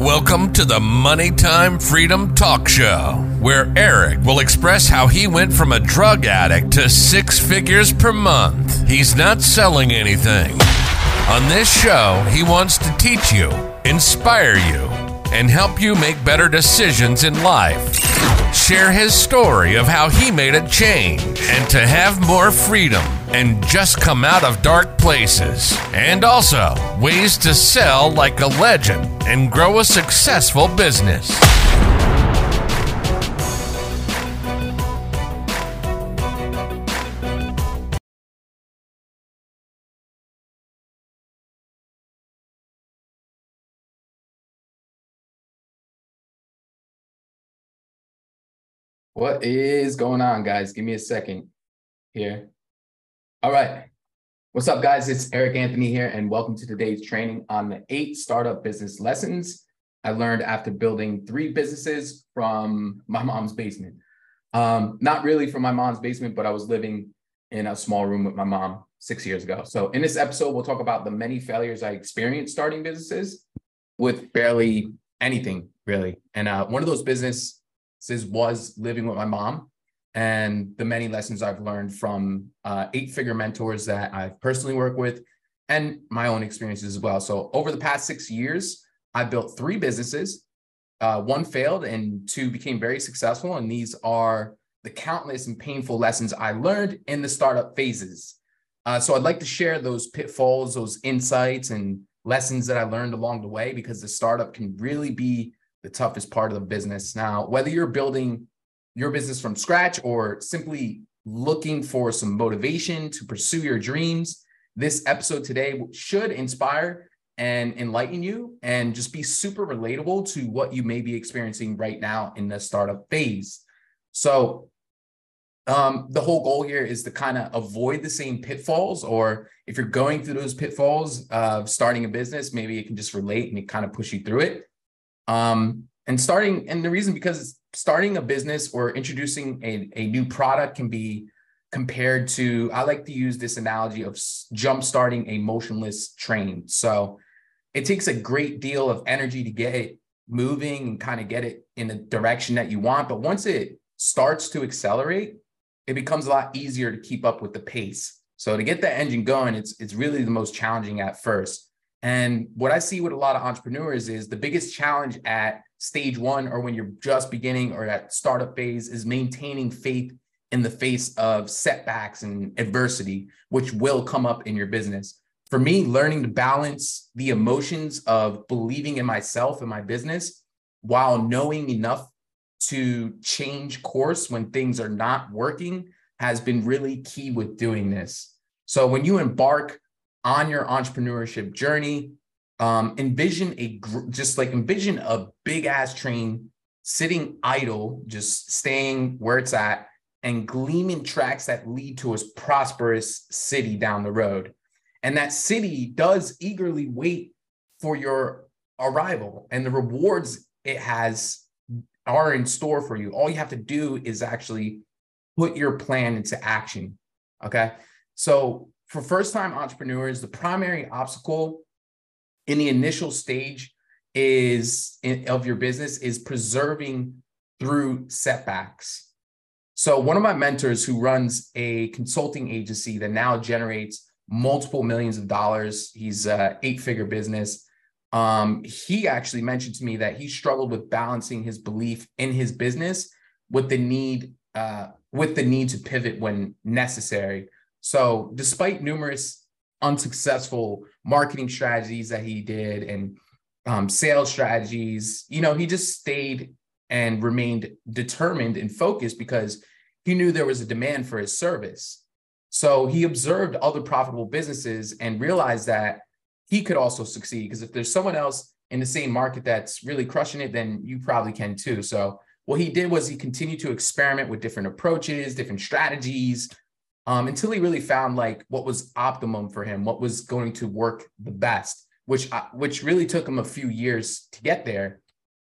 Welcome to the Money Time Freedom Talk Show, where Erik will express how he went from a drug addict to six figures per month. He's not selling anything. On this show, he wants to teach you, inspire you, and help you make better decisions in life. Share his story of how he made a change and to have more freedom and just come out of dark places. And also, ways to sell like a legend and grow a successful business. What is going on, guys? Give me a second here. All right. What's up, guys? It's Erik Anthony here, and welcome to today's training on the eight startup business lessons I learned after building three businesses from my mom's basement. Um, not really from my mom's basement, but I was living in a small room with my mom six years ago. So, in this episode, we'll talk about the many failures I experienced starting businesses with barely anything, really. And uh, one of those business was living with my mom and the many lessons I've learned from uh, eight figure mentors that I've personally worked with and my own experiences as well. So, over the past six years, I built three businesses. Uh, one failed and two became very successful. And these are the countless and painful lessons I learned in the startup phases. Uh, so, I'd like to share those pitfalls, those insights, and lessons that I learned along the way because the startup can really be the toughest part of the business. Now, whether you're building your business from scratch or simply looking for some motivation to pursue your dreams, this episode today should inspire and enlighten you and just be super relatable to what you may be experiencing right now in the startup phase. So, um, the whole goal here is to kind of avoid the same pitfalls, or if you're going through those pitfalls of starting a business, maybe it can just relate and it kind of push you through it. Um, and starting, and the reason because starting a business or introducing a, a new product can be compared to, I like to use this analogy of jump starting a motionless train. So it takes a great deal of energy to get it moving and kind of get it in the direction that you want. But once it starts to accelerate, it becomes a lot easier to keep up with the pace. So to get that engine going, it's it's really the most challenging at first. And what I see with a lot of entrepreneurs is the biggest challenge at stage one or when you're just beginning or at startup phase is maintaining faith in the face of setbacks and adversity, which will come up in your business. For me, learning to balance the emotions of believing in myself and my business while knowing enough to change course when things are not working has been really key with doing this. So when you embark on your entrepreneurship journey. Um, envision a just like envision a big ass train sitting idle, just staying where it's at, and gleaming tracks that lead to a prosperous city down the road. And that city does eagerly wait for your arrival, and the rewards it has are in store for you. All you have to do is actually put your plan into action. Okay. So for first time entrepreneurs, the primary obstacle in the initial stage is in, of your business is preserving through setbacks. So one of my mentors who runs a consulting agency that now generates multiple millions of dollars, he's a eight figure business. Um, he actually mentioned to me that he struggled with balancing his belief in his business with the need uh, with the need to pivot when necessary. So, despite numerous unsuccessful marketing strategies that he did and um, sales strategies, you know, he just stayed and remained determined and focused because he knew there was a demand for his service. So he observed other profitable businesses and realized that he could also succeed because if there's someone else in the same market that's really crushing it, then you probably can too. So what he did was he continued to experiment with different approaches, different strategies, um, until he really found like what was optimum for him, what was going to work the best, which uh, which really took him a few years to get there.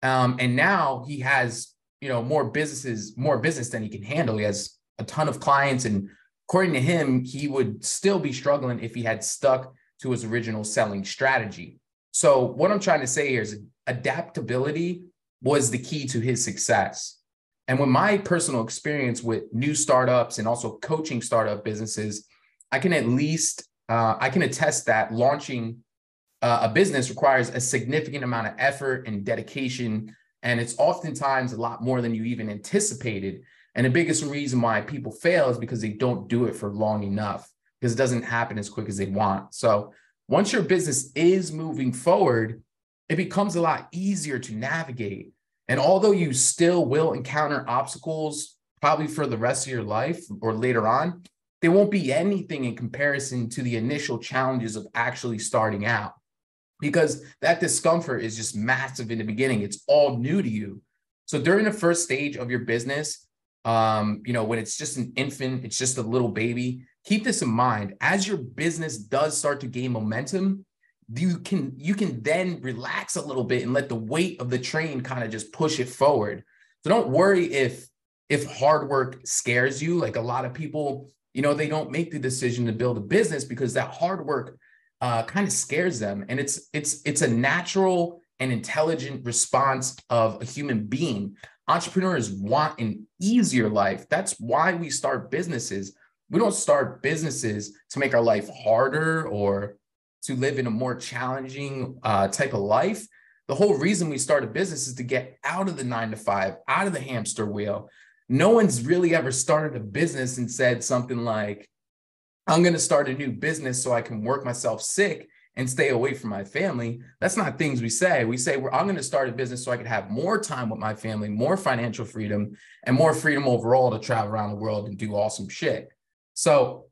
Um, and now he has you know more businesses, more business than he can handle. He has a ton of clients, and according to him, he would still be struggling if he had stuck to his original selling strategy. So what I'm trying to say here is adaptability was the key to his success. And with my personal experience with new startups and also coaching startup businesses, I can at least uh, I can attest that launching uh, a business requires a significant amount of effort and dedication, and it's oftentimes a lot more than you even anticipated. And the biggest reason why people fail is because they don't do it for long enough because it doesn't happen as quick as they want. So once your business is moving forward, it becomes a lot easier to navigate. And although you still will encounter obstacles probably for the rest of your life or later on, there won't be anything in comparison to the initial challenges of actually starting out because that discomfort is just massive in the beginning. It's all new to you. So during the first stage of your business, um, you know, when it's just an infant, it's just a little baby, keep this in mind. As your business does start to gain momentum, you can you can then relax a little bit and let the weight of the train kind of just push it forward. So don't worry if if hard work scares you. Like a lot of people you know, they don't make the decision to build a business because that hard work uh, kind of scares them. And it's it's it's a natural and intelligent response of a human being. Entrepreneurs want an easier life. That's why we start businesses. We don't start businesses to make our life harder or to live in a more challenging uh, type of life. The whole reason we start a business is to get out of the nine to five, out of the hamster wheel, no one's really ever started a business and said something like, I'm going to start a new business so I can work myself sick and stay away from my family. That's not things we say. We say, well, I'm going to start a business so I can have more time with my family, more financial freedom, and more freedom overall to travel around the world and do awesome shit. So,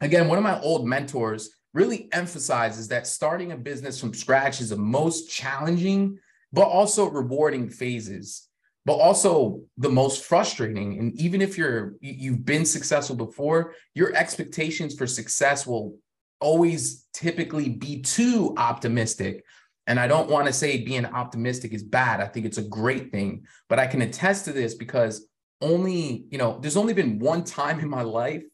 again, one of my old mentors really emphasizes that starting a business from scratch is the most challenging, but also rewarding phases but also the most frustrating. And even if you're you've been successful before your expectations for success will always typically be too optimistic. And i don't want to say being optimistic is bad i think it's a great thing but i can attest to this because only you know there's only been one time in my life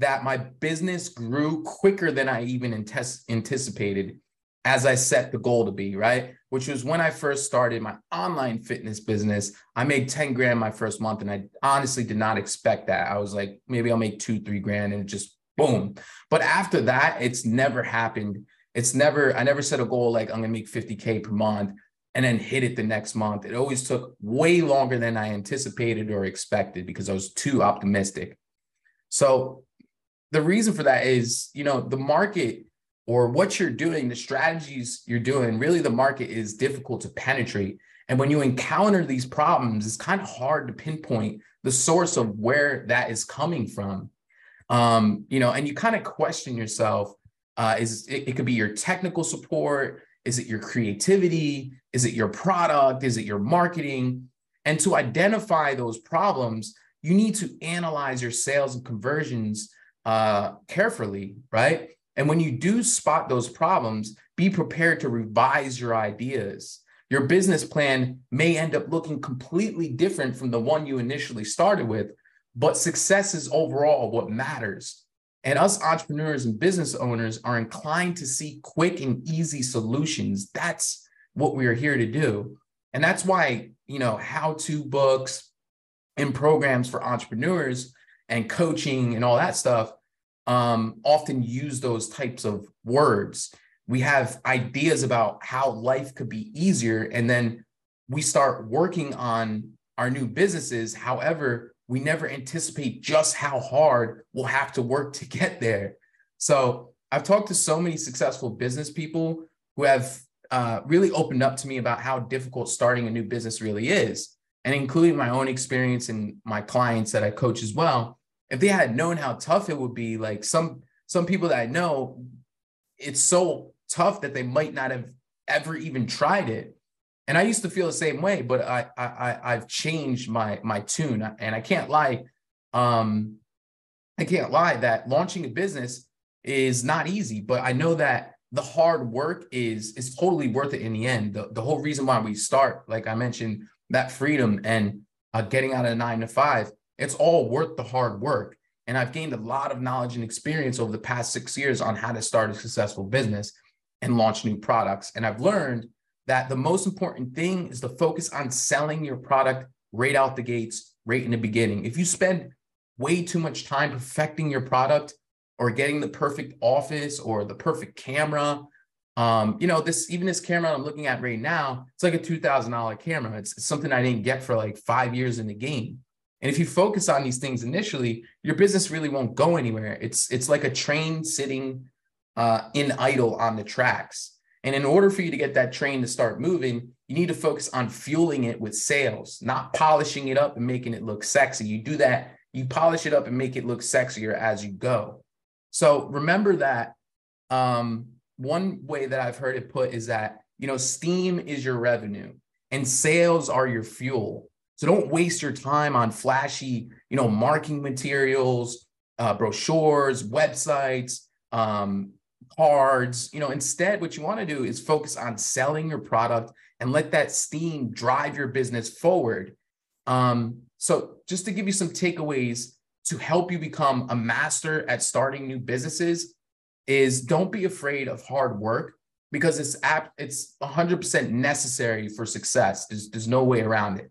that my business grew quicker than i even anticipated as I set the goal to be, right? Which was when I first started my online fitness business. I made 10 grand my first month, and I honestly did not expect that. I was like, maybe I'll make two, three grand, and just boom. But after that, it's never happened. It's never, I never set a goal like I'm gonna make 50K per month and then hit it the next month. It always took way longer than I anticipated or expected because I was too optimistic. So the reason for that is, you know, the market or what you're doing, the strategies you're doing, really the market is difficult to penetrate. And when you encounter these problems, it's kind of hard to pinpoint the source of where that is coming from. Um, you know, and you kind of question yourself, uh, is it, it could be your technical support, is it your creativity, is it your product, is it your marketing? And to identify those problems, you need to analyze your sales and conversions uh, carefully, right? And when you do spot those problems, be prepared to revise your ideas. Your business plan may end up looking completely different from the one you initially started with, but success is overall what matters. And us entrepreneurs and business owners are inclined to see quick and easy solutions. That's what we are here to do. And that's why, you know, how to books and programs for entrepreneurs and coaching and all that stuff um, often use those types of words. We have ideas about how life could be easier, and then we start working on our new businesses. However, we never anticipate just how hard we'll have to work to get there. So I've talked to so many successful business people who have uh, really opened up to me about how difficult starting a new business really is, and including my own experience and my clients that I coach as well if they had known how tough it would be, like some some people that I know, it's so tough that they might not have ever even tried it. And I used to feel the same way, but I I I've changed my my tune, and I can't lie. Um, I can't lie that launching a business is not easy, but I know that the hard work is is totally worth it in the end. The, the whole reason why we start, like I mentioned, that freedom and uh, getting out of nine to five it's all worth the hard work. And I've gained a lot of knowledge and experience over the past six years on how to start a successful business. and launch new products. And I've learned that the most important thing is to focus on selling your product right out the gates, right in the beginning. If you spend way too much time perfecting your product or getting the perfect office or the perfect camera, um, you know, this even this camera I'm looking at right now, it's like a $2,000 camera. It's, it's something I didn't get for like five years in the game. And if you focus on these things initially, your business really won't go anywhere. It's it's like a train sitting uh, in idle on the tracks. And in order for you to get that train to start moving, you need to focus on fueling it with sales, not polishing it up and making it look sexy. You do that, you polish it up and make it look sexier as you go. So remember that um, one way that I've heard it put is that, you know, steam is your revenue and sales are your fuel. So don't waste your time on flashy, you know, marketing materials, uh, brochures, websites, um, cards. You know, instead, what you want to do is focus on selling your product and let that steam drive your business forward. Um, so, just to give you some takeaways to help you become a master at starting new businesses, is don't be afraid of hard work because it's app it's 100% necessary for success. There's, there's no way around it.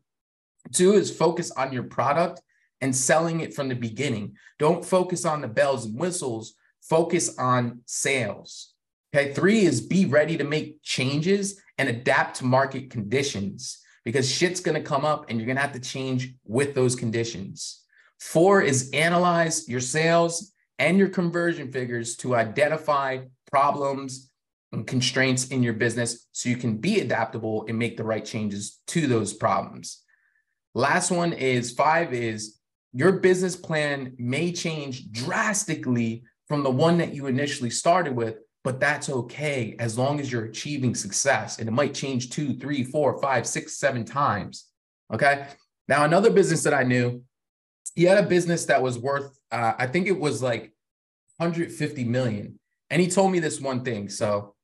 Two is focus on your product and selling it from the beginning. Don't focus on the bells and whistles, focus on sales. Okay. Three is be ready to make changes and adapt to market conditions because shit's going to come up and you're going to have to change with those conditions. Four is analyze your sales and your conversion figures to identify problems and constraints in your business so you can be adaptable and make the right changes to those problems. Last one is five is your business plan may change drastically from the one that you initially started with, but that's okay as long as you're achieving success. And it might change two, three, four, five, six, seven times. Okay. Now, another business that I knew, he had a business that was worth, uh, I think it was like 150 million. And he told me this one thing. So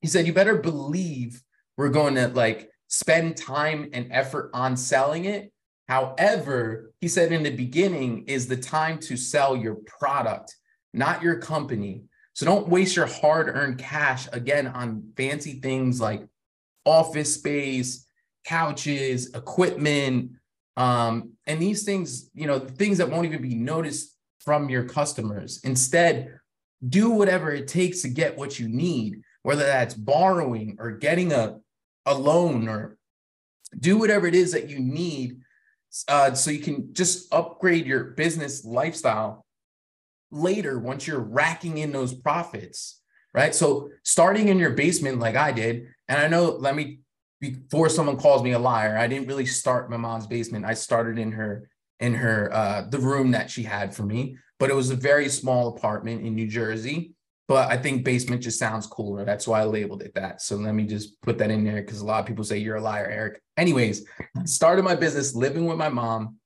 he said, You better believe we're going to like spend time and effort on selling it. However, he said in the beginning is the time to sell your product, not your company. So don't waste your hard earned cash again on fancy things like office space, couches, equipment, um, and these things, you know, things that won't even be noticed from your customers. Instead, do whatever it takes to get what you need, whether that's borrowing or getting a a loan or do whatever it is that you need uh, so you can just upgrade your business lifestyle later once you're racking in those profits right? So starting in your basement like i did and i know let me before someone calls me a liar i didn't really start my mom's basement. I started in her in her uh the room that she had for me but it was a very small apartment in new jersey but I think basement just sounds cooler. That's why I labeled it that. So let me just put that in there because a lot of people say you're a liar, Erik. Anyways, started my business living with my mom,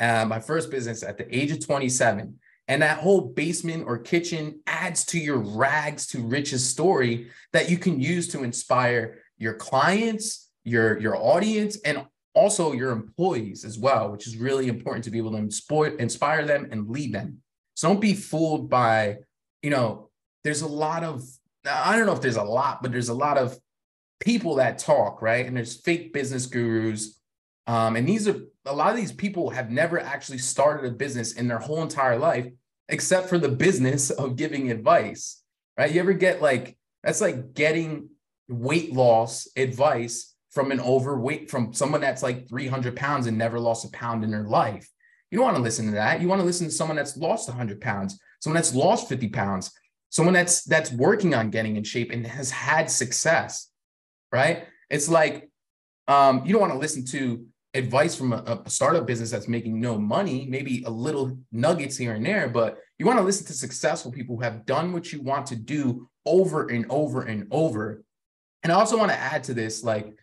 uh, my first business at the age of 27. And that whole basement or kitchen adds to your rags to riches story that you can use to inspire your clients, your, your audience, and also your employees as well, which is really important to be able to inspire, inspire them and lead them. So don't be fooled by, you know, there's a lot of I don't know if there's a lot, but there's a lot of people that talk, right? And there's fake business gurus. Um, and these are a lot of these people have never actually started a business in their whole entire life, except for the business of giving advice, right? You ever get like that's like getting weight loss advice from an overweight from someone that's like 300 pounds and never lost a pound in their life. You don't want to listen to that. You want to listen to someone that's lost 100 pounds, someone that's lost 50 pounds, someone that's that's working on getting in shape and has had success right? It's like um, you don't want to listen to advice from a, a, startup business that's making no money maybe a little nuggets here and there but you want to listen to successful people who have done what you want to do over and over and over. And i also want to add to this like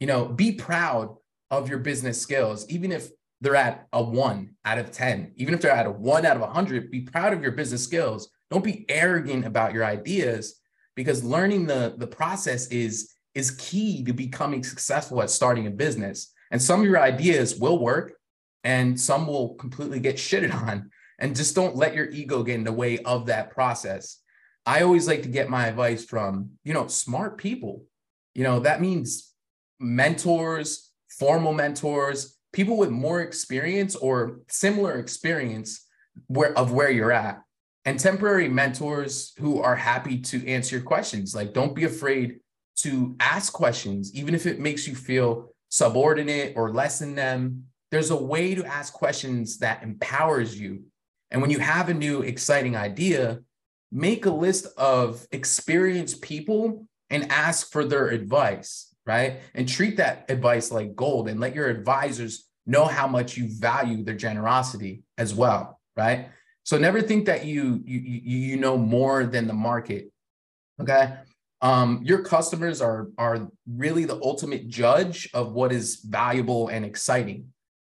you know be proud of your business skills. Even if they're at a one out of 10 even if they're at a one out of 100 be proud of your business skills don't be arrogant about your ideas because learning the, the process is, is key to becoming successful at starting a business. And some of your ideas will work and some will completely get shitted on. And just don't let your ego get in the way of that process. I always like to get my advice from, you know, smart people. You know, that means mentors, formal mentors, people with more experience or similar experience where of where you're at and temporary mentors who are happy to answer your questions. Like don't be afraid to ask questions even if it makes you feel subordinate or less than them. There's a way to ask questions that empowers you. And when you have a new exciting idea make a list of experienced people and ask for their advice right? And treat that advice like gold and let your advisors know how much you value their generosity as well right? So never think that you you you know more than the market. Okay. Um, your customers are are really the ultimate judge of what is valuable and exciting.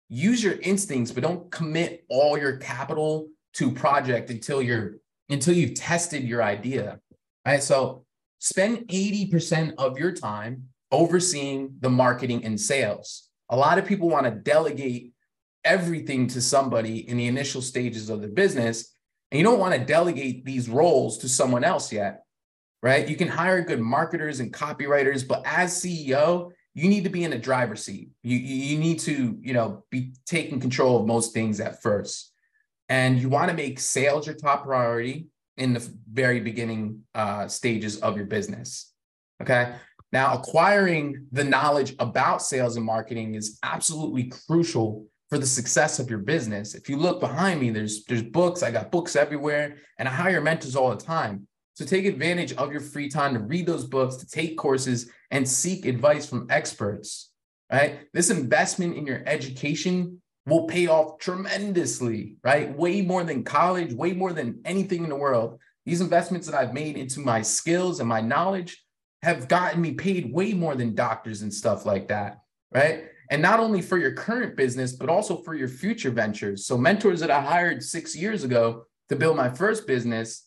Use your instincts, but don't commit all your capital to project until you're until you've tested your idea. Right. So spend 80% of your time overseeing the marketing and sales. A lot of people want to delegate everything to somebody in the initial stages of the business. And you don't want to delegate these roles to someone else yet, right? You can hire good marketers and copywriters, but as CEO, you need to be in a driver's seat. You, you need to, you know, be taking control of most things at first. And you want to make sales your top priority in the very beginning uh, stages of your business. Okay. Now, acquiring the knowledge about sales and marketing is absolutely crucial for the success of your business. If you look behind me, there's there's books. I got books everywhere, and I hire mentors all the time. So take advantage of your free time to read those books, to take courses, and seek advice from experts. Right? This investment in your education will pay off tremendously, right? Way more than college, way more than anything in the world. These investments that I've made into my skills and my knowledge have gotten me paid way more than doctors and stuff like that, right? And not only for your current business, but also for your future ventures. So, mentors that I hired six years ago to build my first business,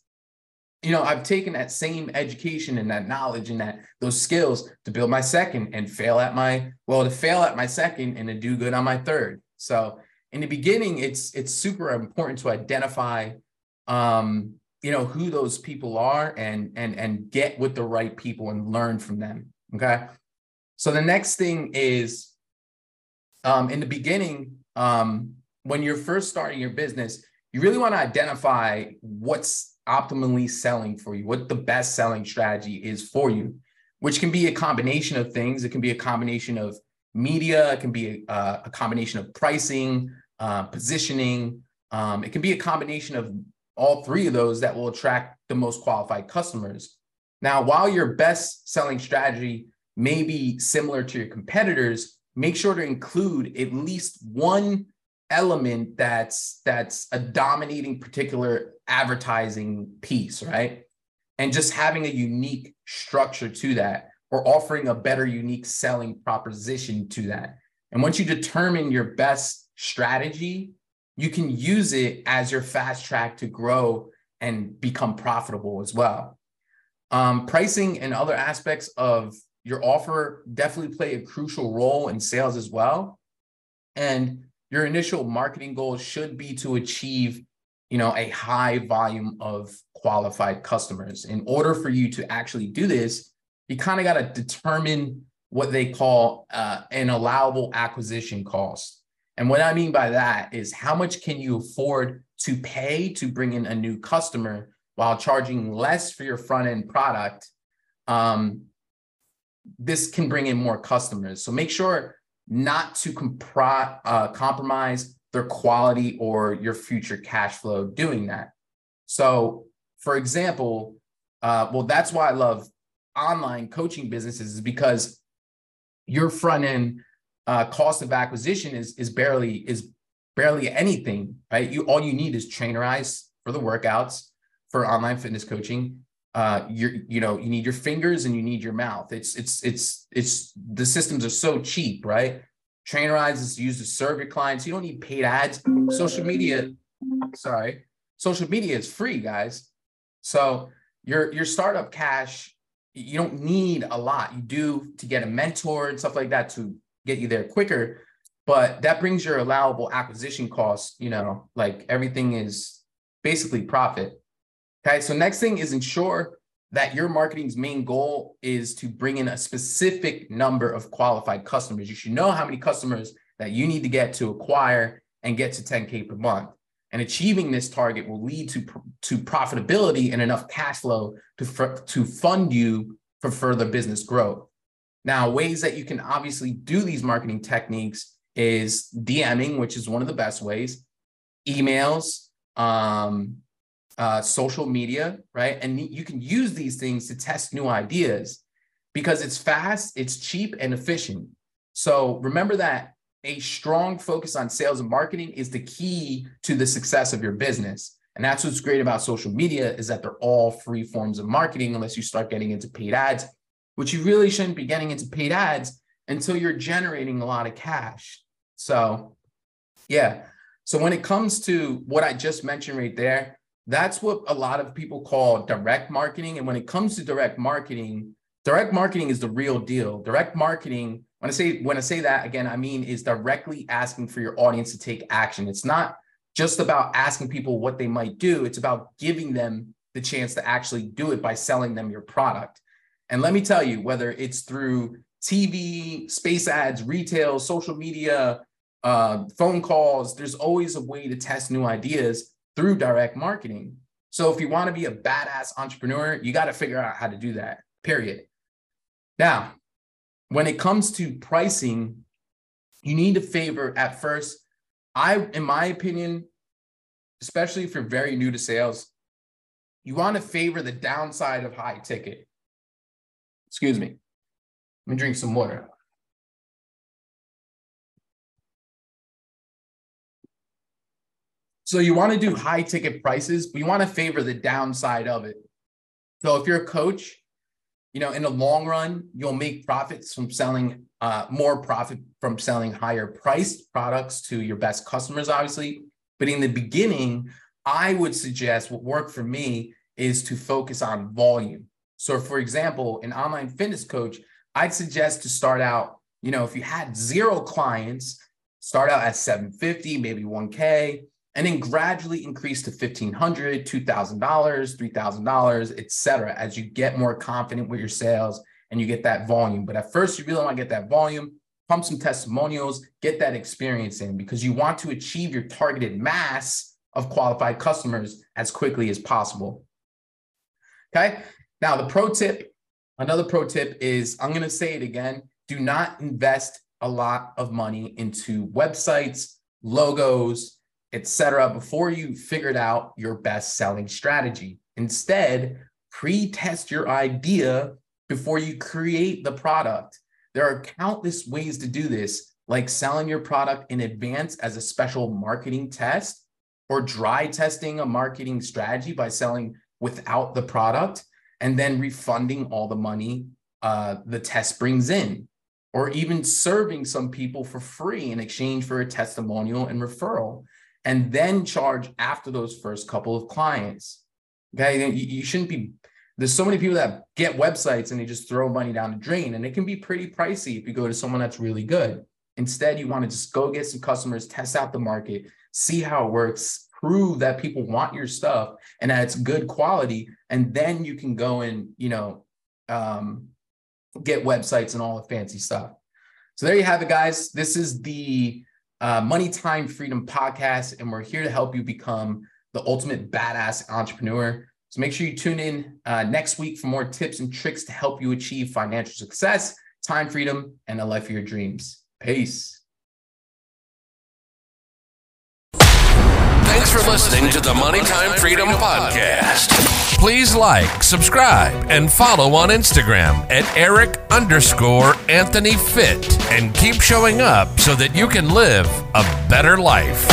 you know, I've taken that same education and that knowledge and that those skills to build my second and fail at my well, to fail at my second and to do good on my third. So, in the beginning, it's it's super important to identify, um, you know, who those people are and and and get with the right people and learn from them. Okay. So the next thing is um, in the beginning, um, when you're first starting your business, you really want to identify what's optimally selling for you, what the best selling strategy is for you, which can be a combination of things. It can be a combination of media, it can be a, a combination of pricing, uh, positioning. Um, it can be a combination of all three of those that will attract the most qualified customers. Now, while your best selling strategy may be similar to your competitors, make sure to include at least one element that's that's a dominating particular advertising piece right? And just having a unique structure to that or offering a better unique selling proposition to that. And once you determine your best strategy you can use it as your fast track to grow and become profitable as well. Um, pricing and other aspects of your offer definitely play a crucial role in sales as well. And your initial marketing goal should be to achieve, you know, a high volume of qualified customers. In order for you to actually do this, you kind of got to determine what they call uh, an allowable acquisition cost. And what I mean by that is how much can you afford to pay to bring in a new customer while charging less for your front end product um, this can bring in more customers. So make sure not to compri- uh, compromise their quality or your future cash flow doing that. So, for example, uh, well, that's why I love online coaching businesses is because your front end uh, cost of acquisition is is barely is barely anything, right? You all you need is Trainerize for the workouts for online fitness coaching uh, you're, you know, you need your fingers and you need your mouth. It's, it's, it's, it's, the systems are so cheap, right? Trainerize is used to serve your clients. You don't need paid ads. Social media, sorry, social media is free, guys. So your, your startup cash, you don't need a lot. You do to get a mentor and stuff like that to get you there quicker. But that brings your allowable acquisition cost, you know, like everything is basically profit Okay, so next thing is ensure that your marketing's main goal is to bring in a specific number of qualified customers. You should know how many customers that you need to get to acquire and get to 10K per month. And achieving this target will lead to, to profitability and enough cash flow to, to fund you for further business growth. Now, ways that you can obviously do these marketing techniques is DMing, which is one of the best ways, emails, um, uh, social media, right? And you can use these things to test new ideas because it's fast, it's cheap, and efficient. So remember that a strong focus on sales and marketing is the key to the success of your business. And that's what's great about social media is that they're all free forms of marketing unless you start getting into paid ads, which you really shouldn't be getting into paid ads until you're generating a lot of cash. So, yeah. So when it comes to what I just mentioned right there, that's what a lot of people call direct marketing. And when it comes to direct marketing, direct marketing is the real deal. Direct marketing, when I say when I say that again, I mean is directly asking for your audience to take action. It's not just about asking people what they might do. It's about giving them the chance to actually do it by selling them your product. And let me tell you, whether it's through TV, space ads, retail, social media, uh, phone calls, there's always a way to test new ideas through direct marketing. So if you want to be a badass entrepreneur, you got to figure out how to do that, period. Now, when it comes to pricing, you need to favor at first. I, in my opinion, especially if you're very new to sales, you want to favor the downside of high ticket. Excuse me. Let me drink some water. So you want to do high ticket prices, but you want to favor the downside of it. So if you're a coach, you know, in the long run, you'll make profits from selling uh, more profit from selling higher priced products to your best customers, obviously. But in the beginning, I would suggest what worked for me is to focus on volume. So, for example, an online fitness coach, I'd suggest to start out, you know, if you had zero clients, start out at 750, maybe 1K, and then gradually increase to $1,500, $2,000, $3,000, et cetera, as you get more confident with your sales and you get that volume. But at first, you really want to get that volume, pump some testimonials, get that experience in because you want to achieve your targeted mass of qualified customers as quickly as possible. Okay. Now, the pro tip, another pro tip is I'm going to say it again do not invest a lot of money into websites, logos, etc., before you figured out your best selling strategy. Instead, pre test your idea before you create the product. There are countless ways to do this, like selling your product in advance as a special marketing test or dry testing a marketing strategy by selling without the product and then refunding all the money uh, the test brings in, or even serving some people for free in exchange for a testimonial and referral and then charge after those first couple of clients. Okay, you, you shouldn't be. There's so many people that get websites and they just throw money down the drain, and it can be pretty pricey if you go to someone that's really good. Instead, you want to just go get some customers, test out the market, see how it works, prove that people want your stuff and that it's good quality, and then you can go and you know um, get websites and all the fancy stuff. So there you have it, guys. This is the uh, Money Time Freedom podcast, and we're here to help you become the ultimate badass entrepreneur. So make sure you tune in uh, next week for more tips and tricks to help you achieve financial success, time freedom, and a life of your dreams. Peace. Thanks for listening to the Money Time Freedom Podcast. Please like, subscribe, and follow on Instagram at Erik underscore Anthony Fit and keep showing up so that you can live a better life.